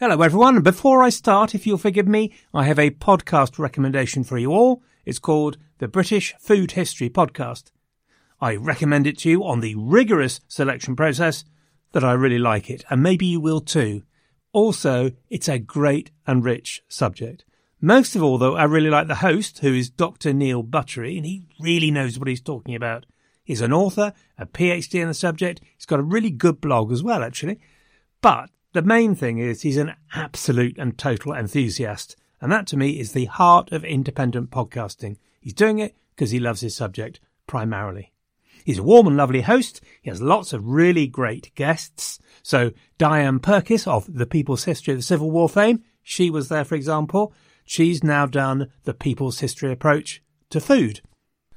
Hello, everyone. Before I start, if you'll forgive me, I have a podcast recommendation for you all. It's called the British Food History Podcast. I recommend it to you on the rigorous selection process that I really like it, and maybe you will too. Also, it's a great and rich subject. Most of all, though, I really like the host, who is Dr. Neil Buttery, and he really knows what he's talking about. He's an author, a PhD in the subject. He's got a really good blog as well, actually. But the main thing is he's an absolute and total enthusiast. And that to me is the heart of independent podcasting. He's doing it because he loves his subject primarily. He's a warm and lovely host. He has lots of really great guests. So Diane Purkiss of the People's History of the Civil War fame, she was there, for example. She's now done the People's History approach to food.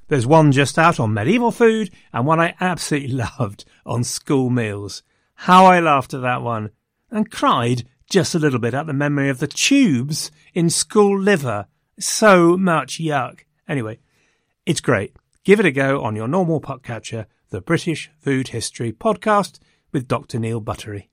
There's one just out on medieval food and one I absolutely loved on school meals. How I laughed at that one and cried just a little bit at the memory of the tubes in school liver. So much yuck. Anyway, it's great. Give it a go on your normal podcatcher, the British Food History Podcast with Dr. Neil Buttery.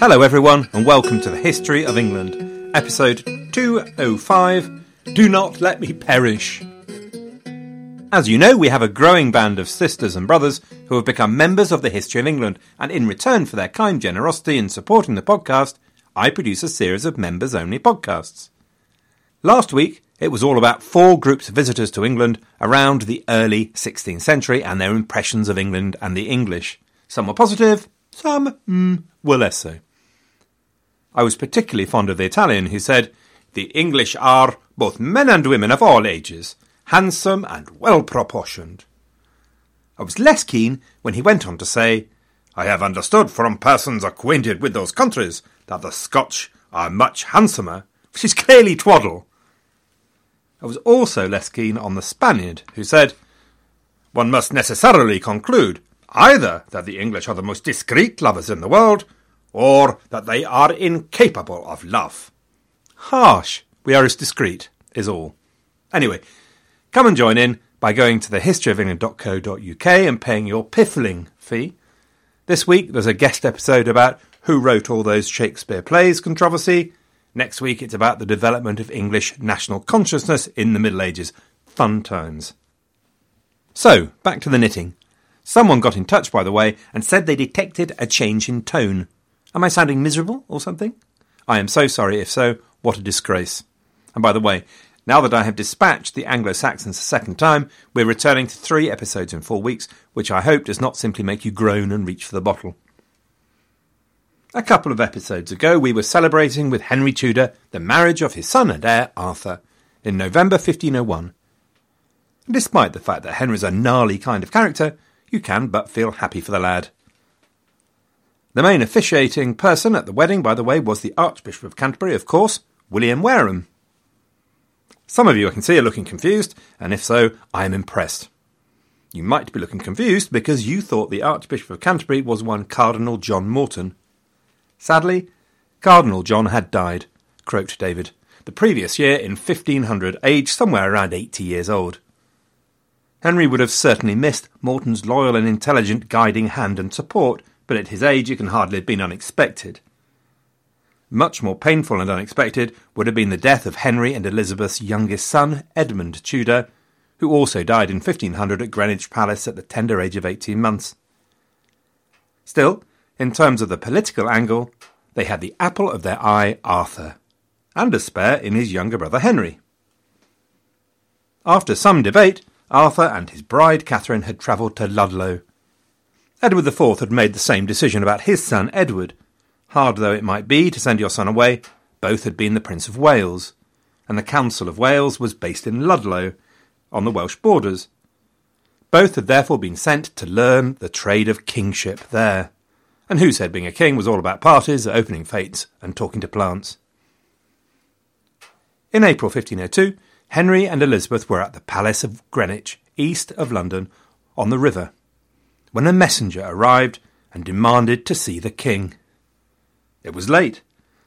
Hello, everyone, and welcome to the History of England, episode 205 Do Not Let Me Perish. As you know, we have a growing band of sisters and brothers who have become members of the History of England, and in return for their kind generosity in supporting the podcast, I produce a series of members only podcasts. Last week, it was all about four groups of visitors to England around the early 16th century and their impressions of England and the English. Some were positive, some mm, were less so. I was particularly fond of the Italian who said, The English are, both men and women of all ages, handsome and well proportioned. I was less keen when he went on to say, I have understood from persons acquainted with those countries that the Scotch are much handsomer, which is clearly twaddle. I was also less keen on the Spaniard, who said, One must necessarily conclude either that the English are the most discreet lovers in the world, or that they are incapable of love. Harsh. We are as discreet, is all. Anyway, come and join in by going to thehistoryofengland.co.uk and paying your piffling fee. This week there's a guest episode about who wrote all those Shakespeare plays controversy. Next week it's about the development of English national consciousness in the Middle Ages. Fun times. So, back to the knitting. Someone got in touch, by the way, and said they detected a change in tone. Am I sounding miserable or something? I am so sorry, if so, what a disgrace. And by the way, now that I have dispatched the Anglo Saxons a second time, we're returning to three episodes in four weeks, which I hope does not simply make you groan and reach for the bottle. A couple of episodes ago, we were celebrating with Henry Tudor the marriage of his son and heir, Arthur, in November 1501. And despite the fact that Henry's a gnarly kind of character, you can but feel happy for the lad. The main officiating person at the wedding, by the way, was the Archbishop of Canterbury, of course, William Warham. Some of you I can see are looking confused, and if so, I am impressed. You might be looking confused because you thought the Archbishop of Canterbury was one Cardinal John Morton. Sadly, Cardinal John had died, croaked David, the previous year in 1500, aged somewhere around 80 years old. Henry would have certainly missed Morton's loyal and intelligent guiding hand and support, but at his age it can hardly have been unexpected. Much more painful and unexpected would have been the death of Henry and Elizabeth's youngest son, Edmund Tudor, who also died in 1500 at Greenwich Palace at the tender age of 18 months. Still, in terms of the political angle, they had the apple of their eye, Arthur, and a spare in his younger brother Henry. After some debate, Arthur and his bride Catherine had travelled to Ludlow, Edward IV had made the same decision about his son Edward. Hard though it might be to send your son away, both had been the Prince of Wales, and the Council of Wales was based in Ludlow, on the Welsh borders. Both had therefore been sent to learn the trade of kingship there. And who said being a king was all about parties, opening fetes, and talking to plants? In April 1502, Henry and Elizabeth were at the Palace of Greenwich, east of London, on the river, when a messenger arrived and demanded to see the king. It was late.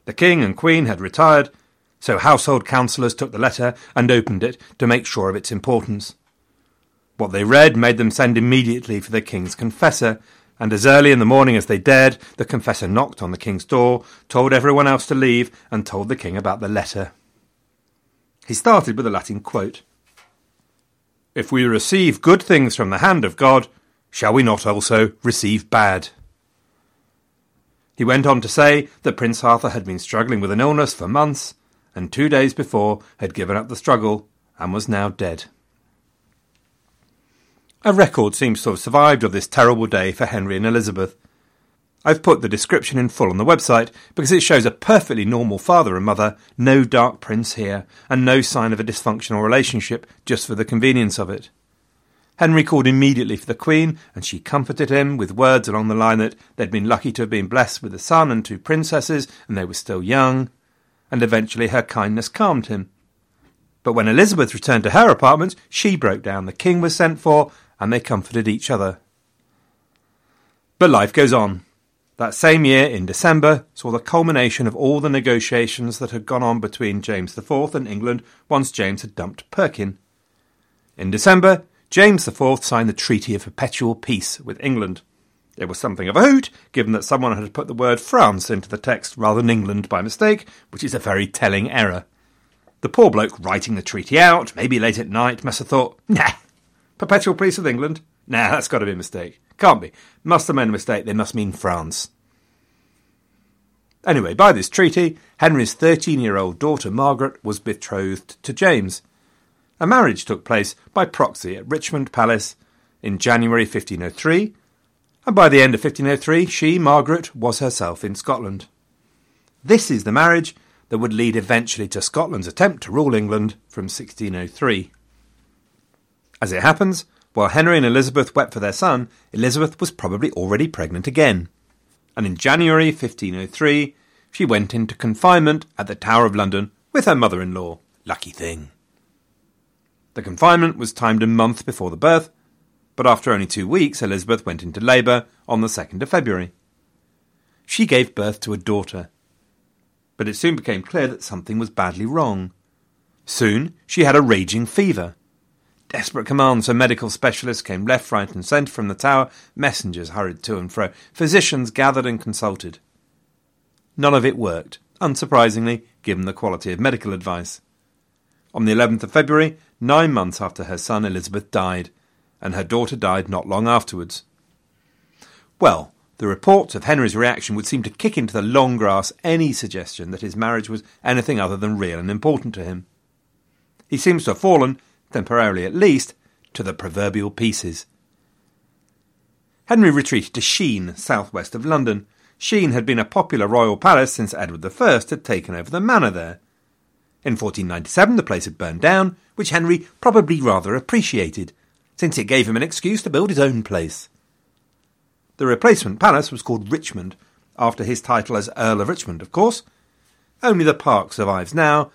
The king and queen had retired, so household councillors took the letter and opened it to make sure of its importance. What they read made them send immediately for the king's confessor, and as early in the morning as they dared, the confessor knocked on the king's door, told everyone else to leave, and told the king about the letter. He started with a Latin quote If we receive good things from the hand of God, shall we not also receive bad? He went on to say that Prince Arthur had been struggling with an illness for months, and two days before had given up the struggle and was now dead. A record seems to have survived of this terrible day for Henry and Elizabeth. I've put the description in full on the website because it shows a perfectly normal father and mother, no dark prince here, and no sign of a dysfunctional relationship just for the convenience of it. Henry called immediately for the Queen, and she comforted him with words along the line that they'd been lucky to have been blessed with a son and two princesses, and they were still young, and eventually her kindness calmed him. But when Elizabeth returned to her apartment, she broke down. The king was sent for, and they comforted each other. But life goes on. That same year, in December, saw the culmination of all the negotiations that had gone on between James IV and England once James had dumped Perkin. In December, James IV signed the Treaty of Perpetual Peace with England. It was something of a hoot, given that someone had put the word France into the text rather than England by mistake, which is a very telling error. The poor bloke writing the treaty out, maybe late at night, must have thought, nah, Perpetual Peace with England? Nah, that's got to be a mistake. Can't be. Must have made a mistake, they must mean France. Anyway, by this treaty, Henry's 13 year old daughter Margaret was betrothed to James. A marriage took place by proxy at Richmond Palace in January 1503, and by the end of 1503, she, Margaret, was herself in Scotland. This is the marriage that would lead eventually to Scotland's attempt to rule England from 1603. As it happens, while Henry and Elizabeth wept for their son, Elizabeth was probably already pregnant again. And in January 1503, she went into confinement at the Tower of London with her mother in law. Lucky thing. The confinement was timed a month before the birth, but after only two weeks, Elizabeth went into labour on the 2nd of February. She gave birth to a daughter, but it soon became clear that something was badly wrong. Soon she had a raging fever. Desperate commands for medical specialists came left, right, and centre from the tower. Messengers hurried to and fro. Physicians gathered and consulted. None of it worked, unsurprisingly, given the quality of medical advice. On the 11th of February, nine months after her son Elizabeth died, and her daughter died not long afterwards. Well, the reports of Henry's reaction would seem to kick into the long grass any suggestion that his marriage was anything other than real and important to him. He seems to have fallen, temporarily at least, to the proverbial pieces. Henry retreated to Sheen, southwest of London. Sheen had been a popular royal palace since Edward I had taken over the manor there. In 1497, the place had burned down, which Henry probably rather appreciated, since it gave him an excuse to build his own place. The replacement palace was called Richmond, after his title as Earl of Richmond, of course. Only the park survives now.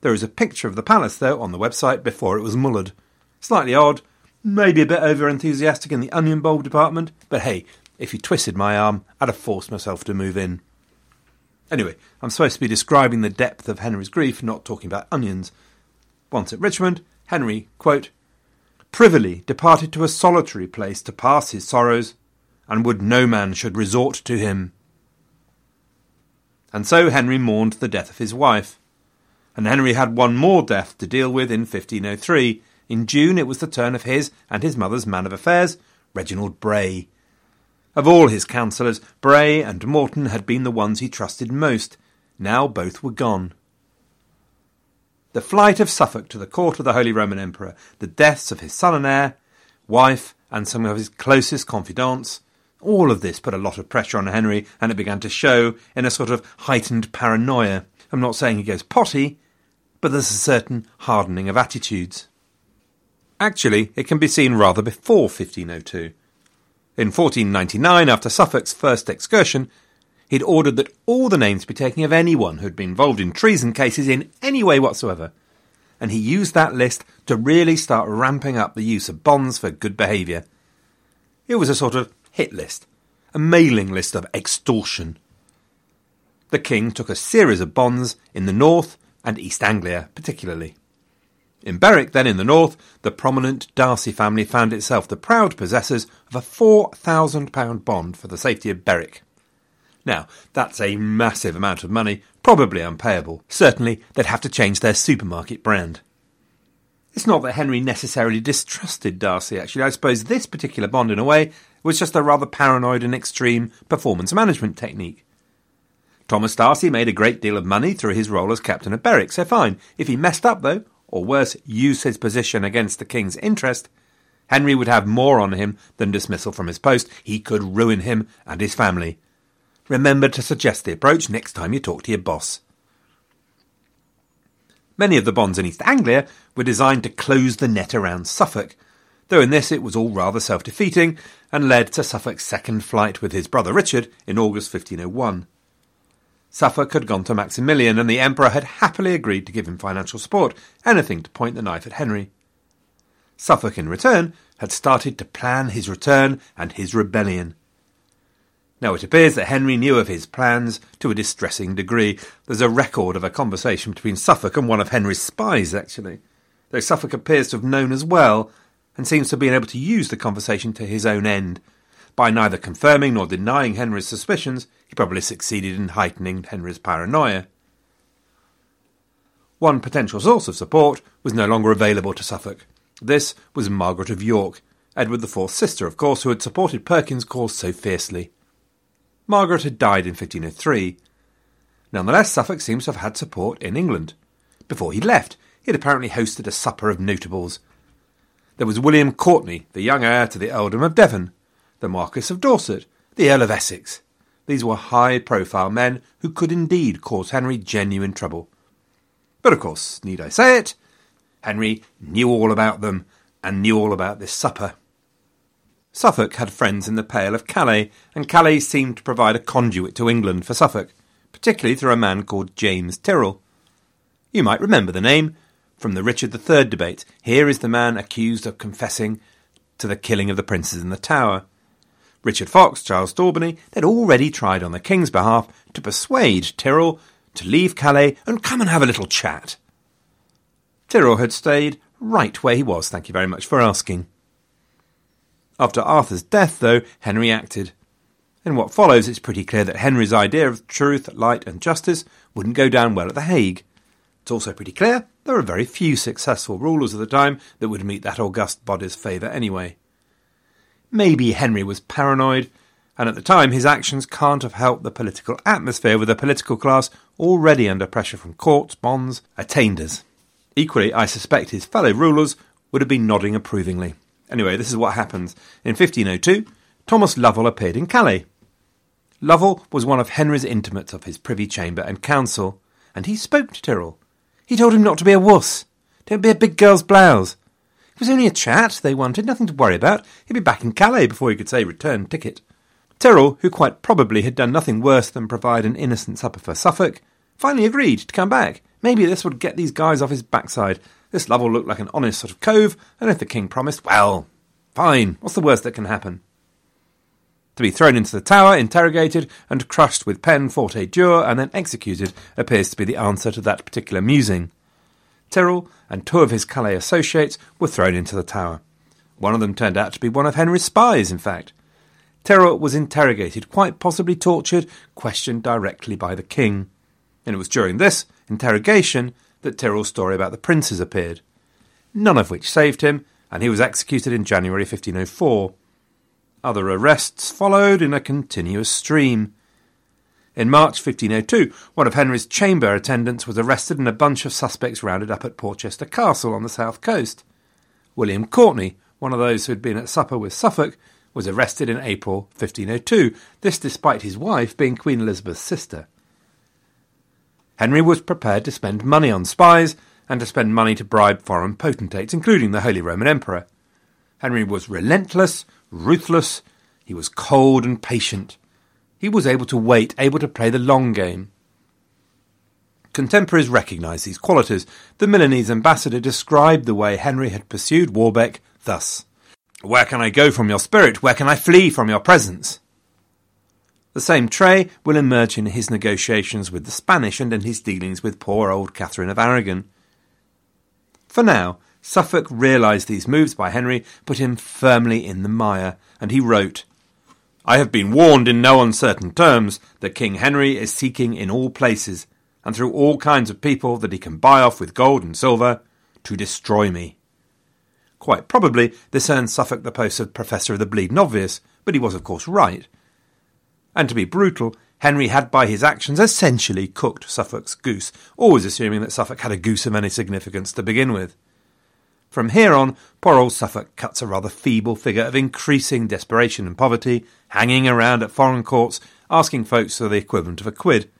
There is a picture of the palace, though, on the website before it was mullered. Slightly odd, maybe a bit over enthusiastic in the onion bulb department, but hey, if you twisted my arm, I'd have forced myself to move in. Anyway, I'm supposed to be describing the depth of Henry's grief, not talking about onions. Once at Richmond, Henry, quote, privily departed to a solitary place to pass his sorrows, and would no man should resort to him. And so Henry mourned the death of his wife. And Henry had one more death to deal with in 1503. In June it was the turn of his and his mother's man of affairs, Reginald Bray. Of all his counsellors, Bray and Morton had been the ones he trusted most. Now both were gone. The flight of Suffolk to the court of the Holy Roman Emperor, the deaths of his son and heir, wife, and some of his closest confidants, all of this put a lot of pressure on Henry, and it began to show in a sort of heightened paranoia. I'm not saying he goes potty, but there's a certain hardening of attitudes. Actually, it can be seen rather before 1502. In 1499, after Suffolk's first excursion, he'd ordered that all the names be taken of anyone who'd been involved in treason cases in any way whatsoever. And he used that list to really start ramping up the use of bonds for good behaviour. It was a sort of hit list, a mailing list of extortion. The king took a series of bonds in the north and East Anglia, particularly. In Berwick, then in the north, the prominent Darcy family found itself the proud possessors of a £4,000 bond for the safety of Berwick. Now, that's a massive amount of money, probably unpayable. Certainly, they'd have to change their supermarket brand. It's not that Henry necessarily distrusted Darcy, actually. I suppose this particular bond, in a way, was just a rather paranoid and extreme performance management technique. Thomas Darcy made a great deal of money through his role as captain of Berwick, so fine. If he messed up, though, or worse, use his position against the king's interest, Henry would have more on him than dismissal from his post. He could ruin him and his family. Remember to suggest the approach next time you talk to your boss. Many of the bonds in East Anglia were designed to close the net around Suffolk, though in this it was all rather self defeating and led to Suffolk's second flight with his brother Richard in August 1501. Suffolk had gone to Maximilian, and the Emperor had happily agreed to give him financial support, anything to point the knife at Henry. Suffolk, in return, had started to plan his return and his rebellion. Now it appears that Henry knew of his plans to a distressing degree. There's a record of a conversation between Suffolk and one of Henry's spies, actually, though Suffolk appears to have known as well, and seems to have been able to use the conversation to his own end, by neither confirming nor denying Henry's suspicions, he probably succeeded in heightening Henry's paranoia. One potential source of support was no longer available to Suffolk. This was Margaret of York, Edward IV's sister, of course, who had supported Perkin's cause so fiercely. Margaret had died in 1503. Nonetheless, Suffolk seems to have had support in England. Before he left, he had apparently hosted a supper of notables. There was William Courtenay, the young heir to the earldom of Devon, the Marquis of Dorset, the Earl of Essex. These were high profile men who could indeed cause Henry genuine trouble. But of course, need I say it? Henry knew all about them and knew all about this supper. Suffolk had friends in the Pale of Calais, and Calais seemed to provide a conduit to England for Suffolk, particularly through a man called James Tyrrell. You might remember the name from the Richard III debate. Here is the man accused of confessing to the killing of the princes in the Tower. Richard Fox, Charles Daubeny, they'd already tried on the King's behalf to persuade Tyrrell to leave Calais and come and have a little chat. Tyrrell had stayed right where he was, thank you very much for asking. After Arthur's death, though, Henry acted. In what follows, it's pretty clear that Henry's idea of truth, light, and justice wouldn't go down well at The Hague. It's also pretty clear there are very few successful rulers of the time that would meet that august body's favour anyway. Maybe Henry was paranoid, and at the time his actions can't have helped the political atmosphere with a political class already under pressure from courts, bonds, attainders. Equally, I suspect his fellow rulers would have been nodding approvingly. Anyway, this is what happens. In 1502, Thomas Lovell appeared in Calais. Lovell was one of Henry's intimates of his privy chamber and council, and he spoke to Tyrrell. He told him not to be a wuss. Don't be a big girl's blouse. It was only a chat they wanted, nothing to worry about. He'd be back in Calais before he could say return ticket. Tyrrell, who quite probably had done nothing worse than provide an innocent supper for Suffolk, finally agreed to come back. Maybe this would get these guys off his backside. This Lovell looked like an honest sort of cove, and if the king promised, well, fine, what's the worst that can happen? To be thrown into the tower, interrogated, and crushed with pen forte dure, and then executed appears to be the answer to that particular musing. Tyrrell and two of his Calais associates were thrown into the tower. One of them turned out to be one of Henry's spies, in fact. Tyrrell was interrogated, quite possibly tortured, questioned directly by the king. And it was during this interrogation that Tyrrell's story about the princes appeared, none of which saved him, and he was executed in January 1504. Other arrests followed in a continuous stream. In March 1502, one of Henry's chamber attendants was arrested and a bunch of suspects rounded up at Portchester Castle on the south coast. William Courtenay, one of those who had been at supper with Suffolk, was arrested in April 1502, this despite his wife being Queen Elizabeth's sister. Henry was prepared to spend money on spies, and to spend money to bribe foreign potentates, including the Holy Roman Emperor. Henry was relentless, ruthless, he was cold and patient. He was able to wait, able to play the long game. Contemporaries recognised these qualities. The Milanese ambassador described the way Henry had pursued Warbeck thus Where can I go from your spirit? Where can I flee from your presence? The same trait will emerge in his negotiations with the Spanish and in his dealings with poor old Catherine of Aragon. For now, Suffolk realised these moves by Henry put him firmly in the mire, and he wrote, I have been warned in no uncertain terms that King Henry is seeking in all places, and through all kinds of people that he can buy off with gold and silver, to destroy me. Quite probably this earned Suffolk the post of Professor of the Bleeding Obvious, but he was of course right. And to be brutal, Henry had by his actions essentially cooked Suffolk's goose, always assuming that Suffolk had a goose of any significance to begin with. From here on, poor old Suffolk cuts a rather feeble figure of increasing desperation and poverty, hanging around at foreign courts, asking folks for the equivalent of a quid.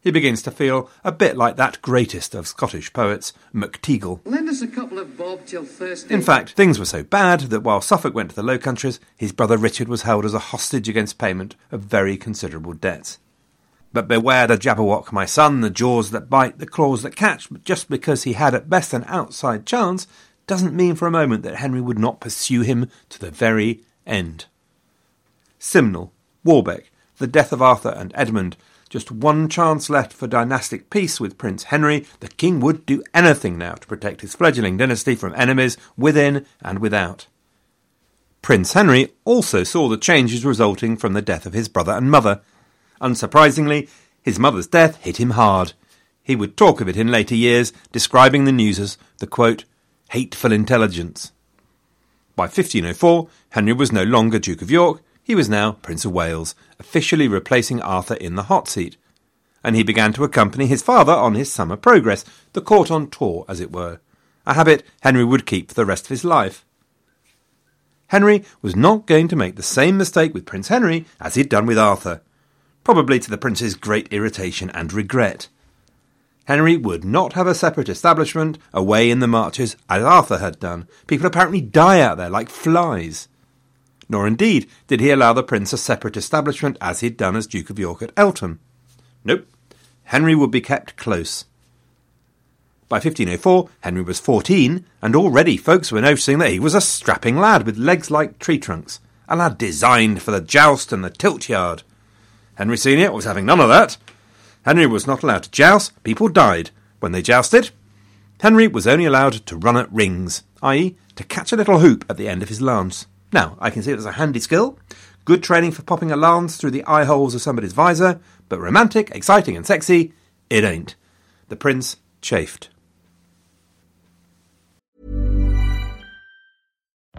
He begins to feel a bit like that greatest of Scottish poets, MacTeagle. Lend us a couple of bob till Thursday. In fact, things were so bad that while Suffolk went to the Low Countries, his brother Richard was held as a hostage against payment of very considerable debts. But beware the Jabberwock, my son, the jaws that bite, the claws that catch. But just because he had at best an outside chance doesn't mean for a moment that Henry would not pursue him to the very end. Simnel, Warbeck, the death of Arthur and Edmund, just one chance left for dynastic peace with Prince Henry, the king would do anything now to protect his fledgling dynasty from enemies within and without. Prince Henry also saw the changes resulting from the death of his brother and mother. Unsurprisingly, his mother's death hit him hard. He would talk of it in later years, describing the news as the quote, hateful intelligence. By 1504, Henry was no longer Duke of York, he was now Prince of Wales, officially replacing Arthur in the hot seat. And he began to accompany his father on his summer progress, the court on tour, as it were, a habit Henry would keep for the rest of his life. Henry was not going to make the same mistake with Prince Henry as he'd done with Arthur, probably to the prince's great irritation and regret. Henry would not have a separate establishment away in the marches as Arthur had done. People apparently die out there like flies nor indeed did he allow the prince a separate establishment as he'd done as Duke of York at Eltham. Nope, Henry would be kept close. By 1504, Henry was 14, and already folks were noticing that he was a strapping lad with legs like tree trunks, a lad designed for the joust and the tilt yard. Henry Sr. was having none of that. Henry was not allowed to joust, people died. When they jousted, Henry was only allowed to run at rings, i.e., to catch a little hoop at the end of his lance. Now, I can see it as a handy skill, good training for popping a lance through the eye holes of somebody's visor, but romantic, exciting, and sexy, it ain't. The prince chafed.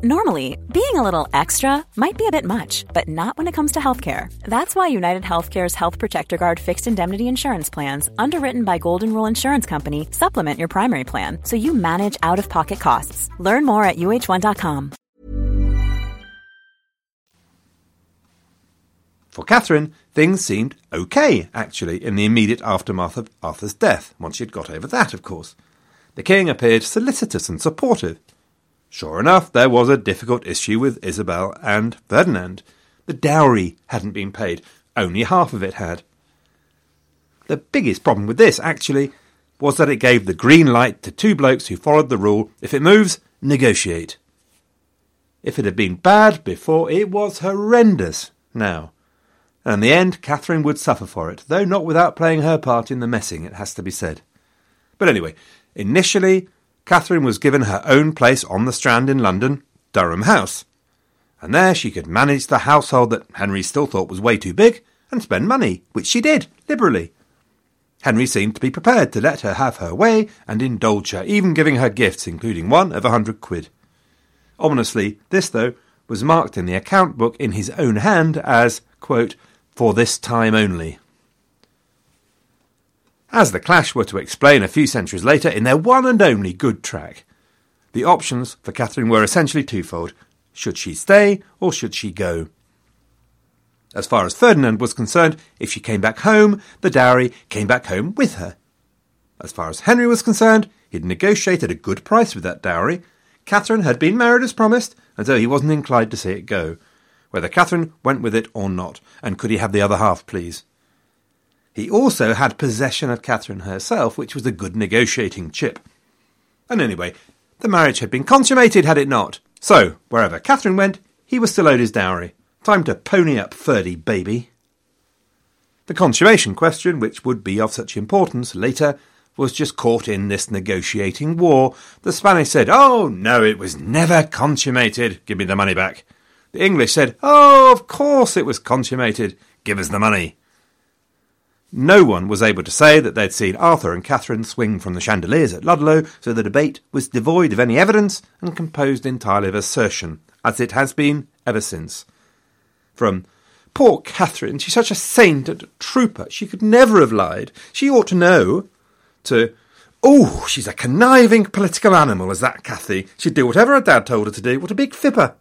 Normally, being a little extra might be a bit much, but not when it comes to healthcare. That's why United Healthcare's Health Protector Guard fixed indemnity insurance plans, underwritten by Golden Rule Insurance Company, supplement your primary plan so you manage out of pocket costs. Learn more at uh1.com. For Catherine, things seemed okay, actually, in the immediate aftermath of Arthur's death, once she had got over that, of course. The king appeared solicitous and supportive. Sure enough, there was a difficult issue with Isabel and Ferdinand. The dowry hadn't been paid, only half of it had. The biggest problem with this, actually, was that it gave the green light to two blokes who followed the rule if it moves, negotiate. If it had been bad before, it was horrendous now. And in the end, Catherine would suffer for it, though not without playing her part in the messing, it has to be said. But anyway, initially, Catherine was given her own place on the Strand in London, Durham House. And there she could manage the household that Henry still thought was way too big and spend money, which she did, liberally. Henry seemed to be prepared to let her have her way and indulge her, even giving her gifts, including one of a hundred quid. Ominously, this, though, was marked in the account book in his own hand as, quote, for this time only. As the Clash were to explain a few centuries later in their one and only good track, the options for Catherine were essentially twofold should she stay or should she go? As far as Ferdinand was concerned, if she came back home, the dowry came back home with her. As far as Henry was concerned, he'd negotiated a good price with that dowry. Catherine had been married as promised, and so he wasn't inclined to see it go. Whether Catherine went with it or not, and could he have the other half, please? He also had possession of Catherine herself, which was a good negotiating chip. And anyway, the marriage had been consummated, had it not. So, wherever Catherine went, he was still owed his dowry. Time to pony up, Ferdy baby. The consummation question, which would be of such importance later, was just caught in this negotiating war. The Spanish said, Oh, no, it was never consummated. Give me the money back. The English said, Oh, of course it was consummated. Give us the money. No one was able to say that they'd seen Arthur and Catherine swing from the chandeliers at Ludlow, so the debate was devoid of any evidence and composed entirely of assertion, as it has been ever since. From Poor Catherine, she's such a saint and a trooper, she could never have lied. She ought to know. To, oh, she's a conniving political animal, is that Cathy? She'd do whatever her dad told her to do. What a big fipper.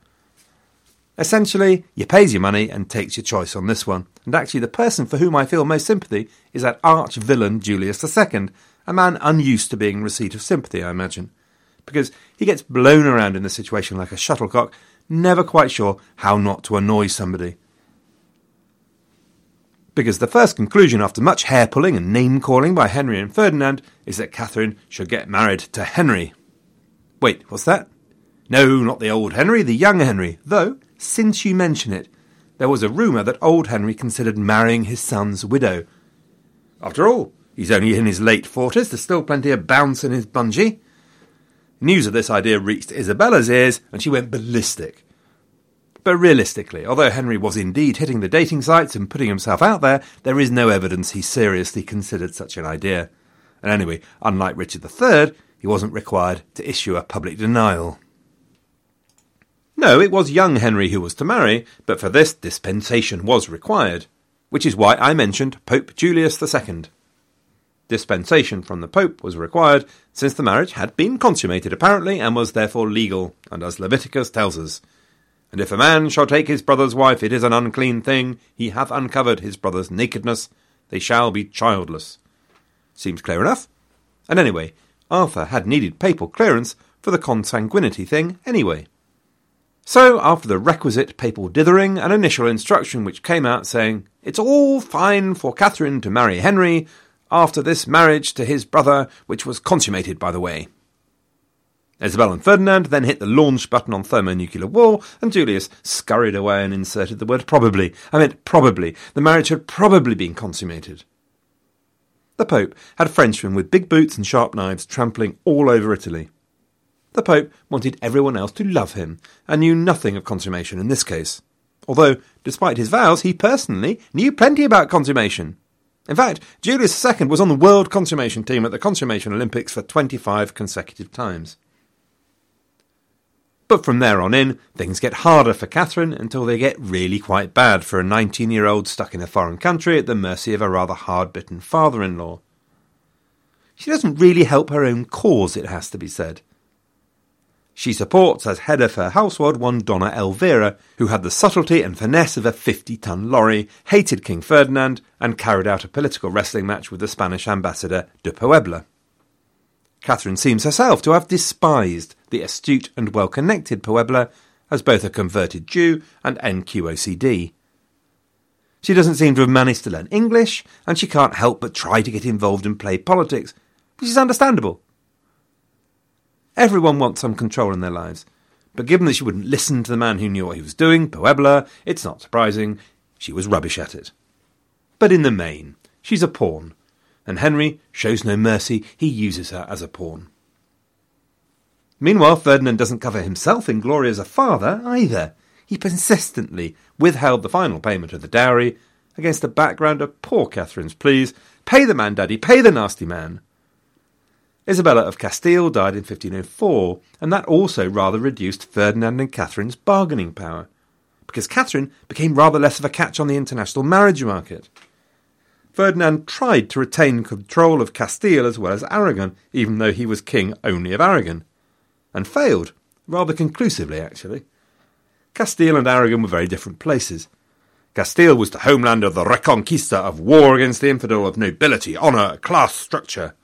Essentially, you pays your money and takes your choice on this one. And actually, the person for whom I feel most sympathy is that arch villain Julius II, a man unused to being receipt of sympathy, I imagine. Because he gets blown around in the situation like a shuttlecock, never quite sure how not to annoy somebody. Because the first conclusion after much hair pulling and name calling by Henry and Ferdinand is that Catherine should get married to Henry. Wait, what's that? No, not the old Henry, the young Henry, though since you mention it, there was a rumour that old Henry considered marrying his son's widow. After all, he's only in his late forties, there's still plenty of bounce in his bungee. News of this idea reached Isabella's ears, and she went ballistic. But realistically, although Henry was indeed hitting the dating sites and putting himself out there, there is no evidence he seriously considered such an idea. And anyway, unlike Richard III, he wasn't required to issue a public denial. No, it was young Henry who was to marry, but for this dispensation was required, which is why I mentioned Pope Julius II. Dispensation from the Pope was required, since the marriage had been consummated apparently, and was therefore legal, and as Leviticus tells us. And if a man shall take his brother's wife, it is an unclean thing, he hath uncovered his brother's nakedness, they shall be childless. Seems clear enough. And anyway, Arthur had needed papal clearance for the consanguinity thing anyway. So, after the requisite papal dithering, an initial instruction which came out saying, It's all fine for Catherine to marry Henry after this marriage to his brother, which was consummated, by the way. Isabel and Ferdinand then hit the launch button on thermonuclear war, and Julius scurried away and inserted the word probably. I meant probably. The marriage had probably been consummated. The Pope had Frenchmen with big boots and sharp knives trampling all over Italy. The Pope wanted everyone else to love him, and knew nothing of consummation in this case. Although, despite his vows, he personally knew plenty about consummation. In fact, Julius II was on the world consummation team at the Consummation Olympics for 25 consecutive times. But from there on in, things get harder for Catherine until they get really quite bad for a 19 year old stuck in a foreign country at the mercy of a rather hard bitten father in law. She doesn't really help her own cause, it has to be said. She supports as head of her household one Donna Elvira, who had the subtlety and finesse of a 50 ton lorry, hated King Ferdinand, and carried out a political wrestling match with the Spanish ambassador de Puebla. Catherine seems herself to have despised the astute and well connected Puebla as both a converted Jew and NQOCD. She doesn't seem to have managed to learn English, and she can't help but try to get involved and play politics, which is understandable. Everyone wants some control in their lives. But given that she wouldn't listen to the man who knew what he was doing, Puebla, it's not surprising she was rubbish at it. But in the main, she's a pawn, and Henry shows no mercy, he uses her as a pawn. Meanwhile, Ferdinand doesn't cover himself in glory as a father either. He persistently withheld the final payment of the dowry against the background of poor Catherine's pleas pay the man, Daddy, pay the nasty man. Isabella of Castile died in 1504, and that also rather reduced Ferdinand and Catherine's bargaining power, because Catherine became rather less of a catch on the international marriage market. Ferdinand tried to retain control of Castile as well as Aragon, even though he was king only of Aragon, and failed, rather conclusively actually. Castile and Aragon were very different places. Castile was the homeland of the Reconquista of war against the infidel of nobility, honour, class structure.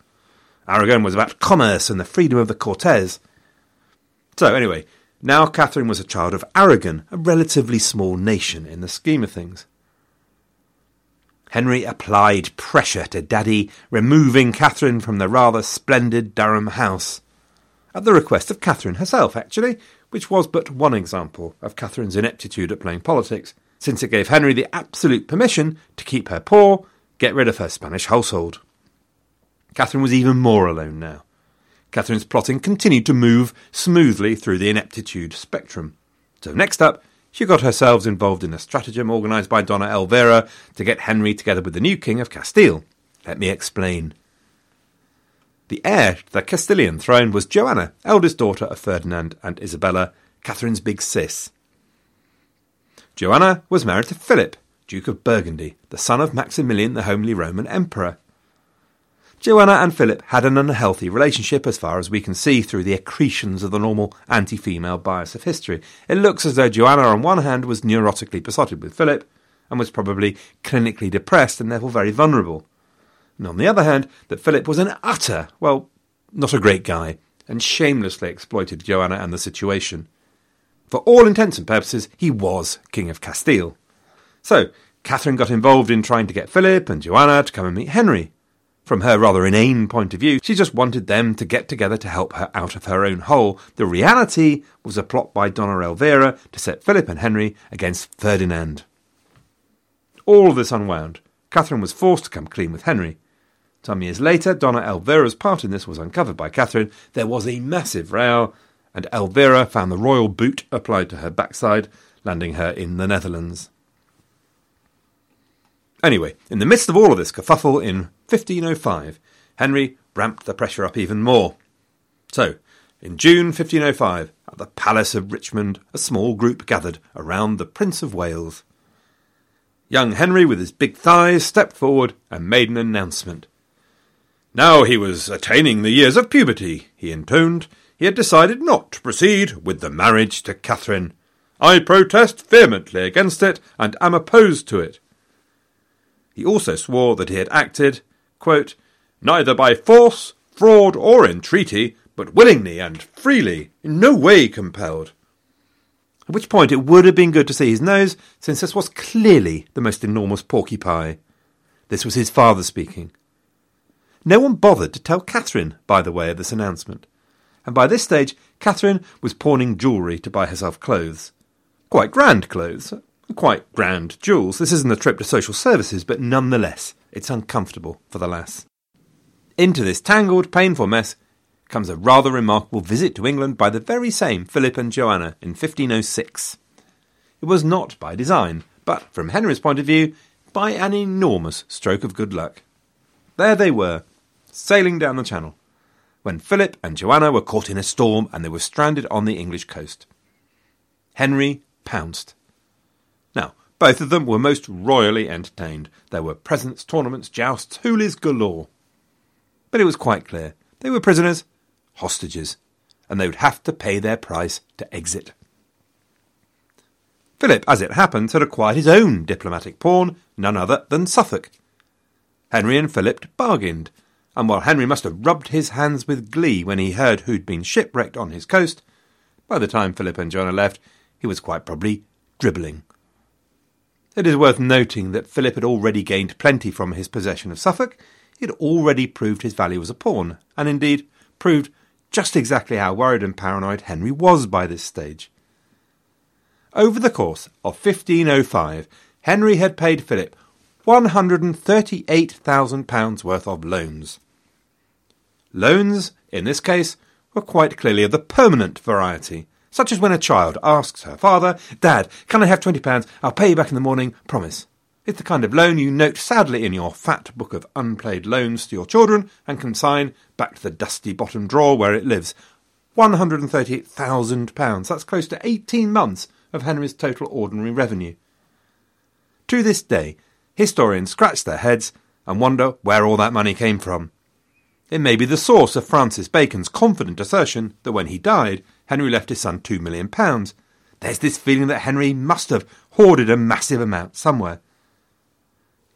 Aragon was about commerce and the freedom of the Cortes. So, anyway, now Catherine was a child of Aragon, a relatively small nation in the scheme of things. Henry applied pressure to Daddy, removing Catherine from the rather splendid Durham house. At the request of Catherine herself, actually, which was but one example of Catherine's ineptitude at playing politics, since it gave Henry the absolute permission to keep her poor, get rid of her Spanish household. Catherine was even more alone now. Catherine's plotting continued to move smoothly through the ineptitude spectrum. So next up, she got herself involved in a stratagem organised by Donna Elvira to get Henry together with the new king of Castile. Let me explain. The heir to the Castilian throne was Joanna, eldest daughter of Ferdinand and Isabella, Catherine's big sis. Joanna was married to Philip, Duke of Burgundy, the son of Maximilian the Homely Roman Emperor. Joanna and Philip had an unhealthy relationship as far as we can see through the accretions of the normal anti female bias of history. It looks as though Joanna, on one hand, was neurotically besotted with Philip and was probably clinically depressed and therefore very vulnerable. And on the other hand, that Philip was an utter, well, not a great guy, and shamelessly exploited Joanna and the situation. For all intents and purposes, he was King of Castile. So, Catherine got involved in trying to get Philip and Joanna to come and meet Henry, from her rather inane point of view, she just wanted them to get together to help her out of her own hole. The reality was a plot by Donna Elvira to set Philip and Henry against Ferdinand. All this unwound. Catherine was forced to come clean with Henry. Some years later, Donna Elvira's part in this was uncovered by Catherine. There was a massive row, and Elvira found the royal boot applied to her backside, landing her in the Netherlands. Anyway, in the midst of all of this kerfuffle in 1505, Henry ramped the pressure up even more. So, in June 1505, at the Palace of Richmond, a small group gathered around the Prince of Wales. Young Henry, with his big thighs, stepped forward and made an announcement. Now he was attaining the years of puberty, he intoned. He had decided not to proceed with the marriage to Catherine. I protest vehemently against it and am opposed to it. He also swore that he had acted, quote, neither by force, fraud, or entreaty, but willingly and freely, in no way compelled. At which point it would have been good to see his nose, since this was clearly the most enormous porcupine. This was his father speaking. No one bothered to tell Catherine, by the way, of this announcement. And by this stage, Catherine was pawning jewellery to buy herself clothes. Quite grand clothes, quite grand jewels. This isn't a trip to social services, but nonetheless, it's uncomfortable for the lass. Into this tangled, painful mess comes a rather remarkable visit to England by the very same Philip and Joanna in 1506. It was not by design, but from Henry's point of view, by an enormous stroke of good luck. There they were, sailing down the Channel, when Philip and Joanna were caught in a storm and they were stranded on the English coast. Henry pounced both of them were most royally entertained. There were presents, tournaments, jousts, hoolies galore. But it was quite clear they were prisoners, hostages, and they would have to pay their price to exit. Philip, as it happened, had acquired his own diplomatic pawn, none other than Suffolk. Henry and Philip bargained, and while Henry must have rubbed his hands with glee when he heard who'd been shipwrecked on his coast, by the time Philip and Joanna left, he was quite probably dribbling. It is worth noting that Philip had already gained plenty from his possession of Suffolk. He had already proved his value as a pawn, and indeed proved just exactly how worried and paranoid Henry was by this stage. Over the course of 1505, Henry had paid Philip £138,000 worth of loans. Loans, in this case, were quite clearly of the permanent variety, such as when a child asks her father, Dad, can I have £20? I'll pay you back in the morning, promise. It's the kind of loan you note sadly in your fat book of unpaid loans to your children and consign back to the dusty bottom drawer where it lives. £138,000. That's close to 18 months of Henry's total ordinary revenue. To this day, historians scratch their heads and wonder where all that money came from. It may be the source of Francis Bacon's confident assertion that when he died, Henry left his son £2 million. There's this feeling that Henry must have hoarded a massive amount somewhere.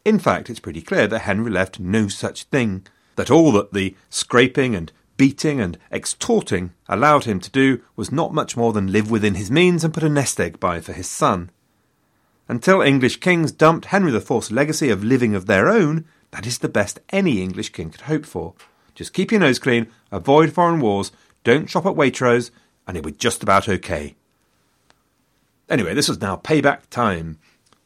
In fact, it's pretty clear that Henry left no such thing. that all that the scraping and beating and extorting allowed him to do was not much more than live within his means and put a nest egg by for his son. Until English kings dumped Henry IV's legacy of living of their own, that is the best any English king could hope for. Just keep your nose clean, avoid foreign wars, don't shop at Waitrose, and it be just about okay. Anyway, this was now payback time.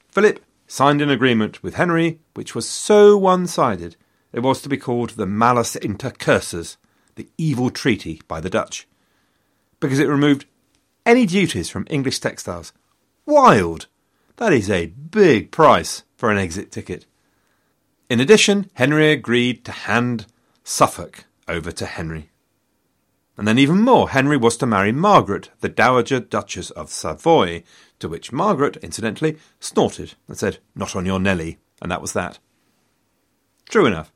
Philip signed an agreement with Henry which was so one sided it was to be called the Malus Intercursus, the evil treaty by the Dutch, because it removed any duties from English textiles. Wild! That is a big price for an exit ticket. In addition, Henry agreed to hand Suffolk over to Henry. And then even more, Henry was to marry Margaret, the Dowager Duchess of Savoy, to which Margaret, incidentally, snorted and said, Not on your Nelly, and that was that. True enough.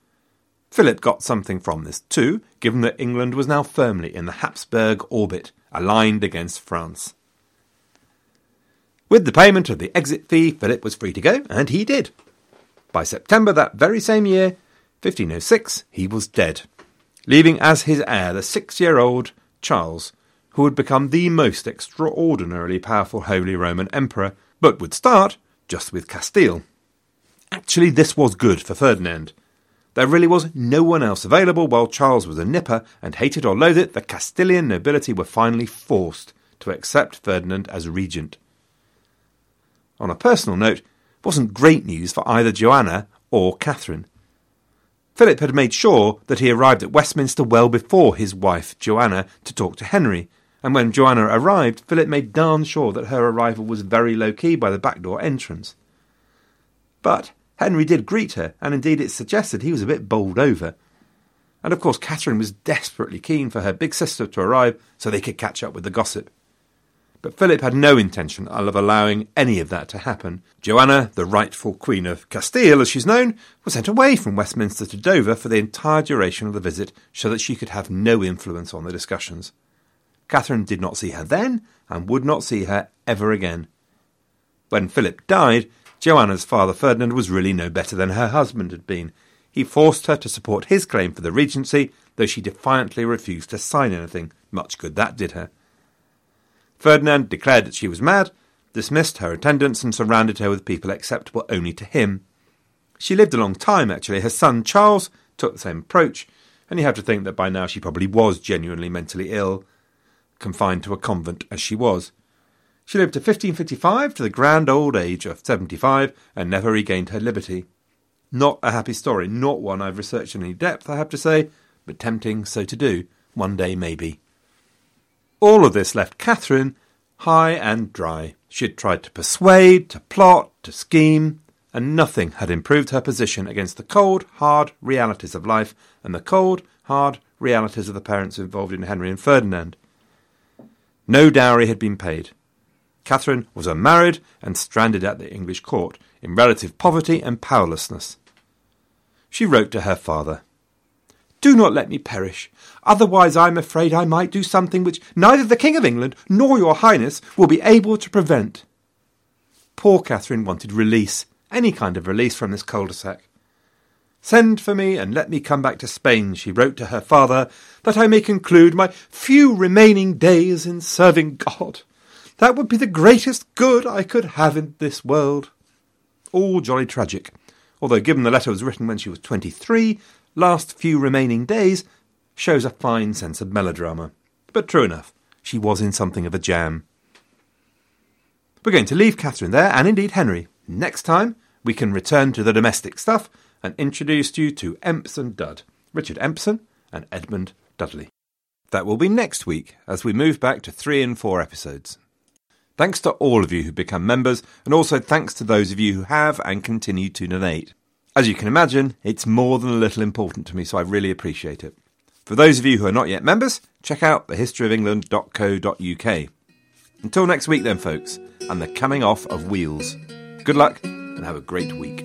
Philip got something from this too, given that England was now firmly in the Habsburg orbit, aligned against France. With the payment of the exit fee, Philip was free to go, and he did. By September that very same year, 1506, he was dead, leaving as his heir the six year old Charles, who would become the most extraordinarily powerful Holy Roman Emperor, but would start just with Castile. Actually, this was good for Ferdinand. There really was no one else available while Charles was a nipper, and hated or loathed it, the Castilian nobility were finally forced to accept Ferdinand as regent. On a personal note, it wasn't great news for either Joanna or Catherine. Philip had made sure that he arrived at Westminster well before his wife Joanna to talk to Henry, and when Joanna arrived, Philip made darn sure that her arrival was very low key by the back door entrance. But Henry did greet her, and indeed it suggested he was a bit bowled over. And of course, Catherine was desperately keen for her big sister to arrive so they could catch up with the gossip. But Philip had no intention of allowing any of that to happen. Joanna, the rightful Queen of Castile, as she's known, was sent away from Westminster to Dover for the entire duration of the visit so that she could have no influence on the discussions. Catherine did not see her then and would not see her ever again. When Philip died, Joanna's father Ferdinand was really no better than her husband had been. He forced her to support his claim for the regency, though she defiantly refused to sign anything. Much good that did her. Ferdinand declared that she was mad, dismissed her attendants, and surrounded her with people acceptable only to him. She lived a long time, actually. Her son Charles took the same approach, and you have to think that by now she probably was genuinely mentally ill, confined to a convent as she was. She lived to 1555 to the grand old age of 75 and never regained her liberty. Not a happy story, not one I've researched in any depth, I have to say, but tempting so to do, one day maybe. All of this left Catherine high and dry. She had tried to persuade, to plot, to scheme, and nothing had improved her position against the cold, hard realities of life and the cold, hard realities of the parents involved in Henry and Ferdinand. No dowry had been paid. Catherine was unmarried and stranded at the English court in relative poverty and powerlessness. She wrote to her father Do not let me perish. Otherwise, I am afraid I might do something which neither the King of England nor your Highness will be able to prevent. Poor Catherine wanted release, any kind of release from this cul-de-sac. Send for me and let me come back to Spain, she wrote to her father, that I may conclude my few remaining days in serving God. That would be the greatest good I could have in this world. All jolly tragic, although given the letter was written when she was twenty-three, last few remaining days shows a fine sense of melodrama. But true enough, she was in something of a jam. We're going to leave Catherine there, and indeed Henry. Next time, we can return to the domestic stuff and introduce you to Empson Dud, Richard Empson and Edmund Dudley. That will be next week as we move back to three and four episodes. Thanks to all of you who become members, and also thanks to those of you who have and continue to donate. As you can imagine, it's more than a little important to me, so I really appreciate it. For those of you who are not yet members, check out thehistoryofengland.co.uk. Until next week, then, folks, and the coming off of wheels. Good luck and have a great week.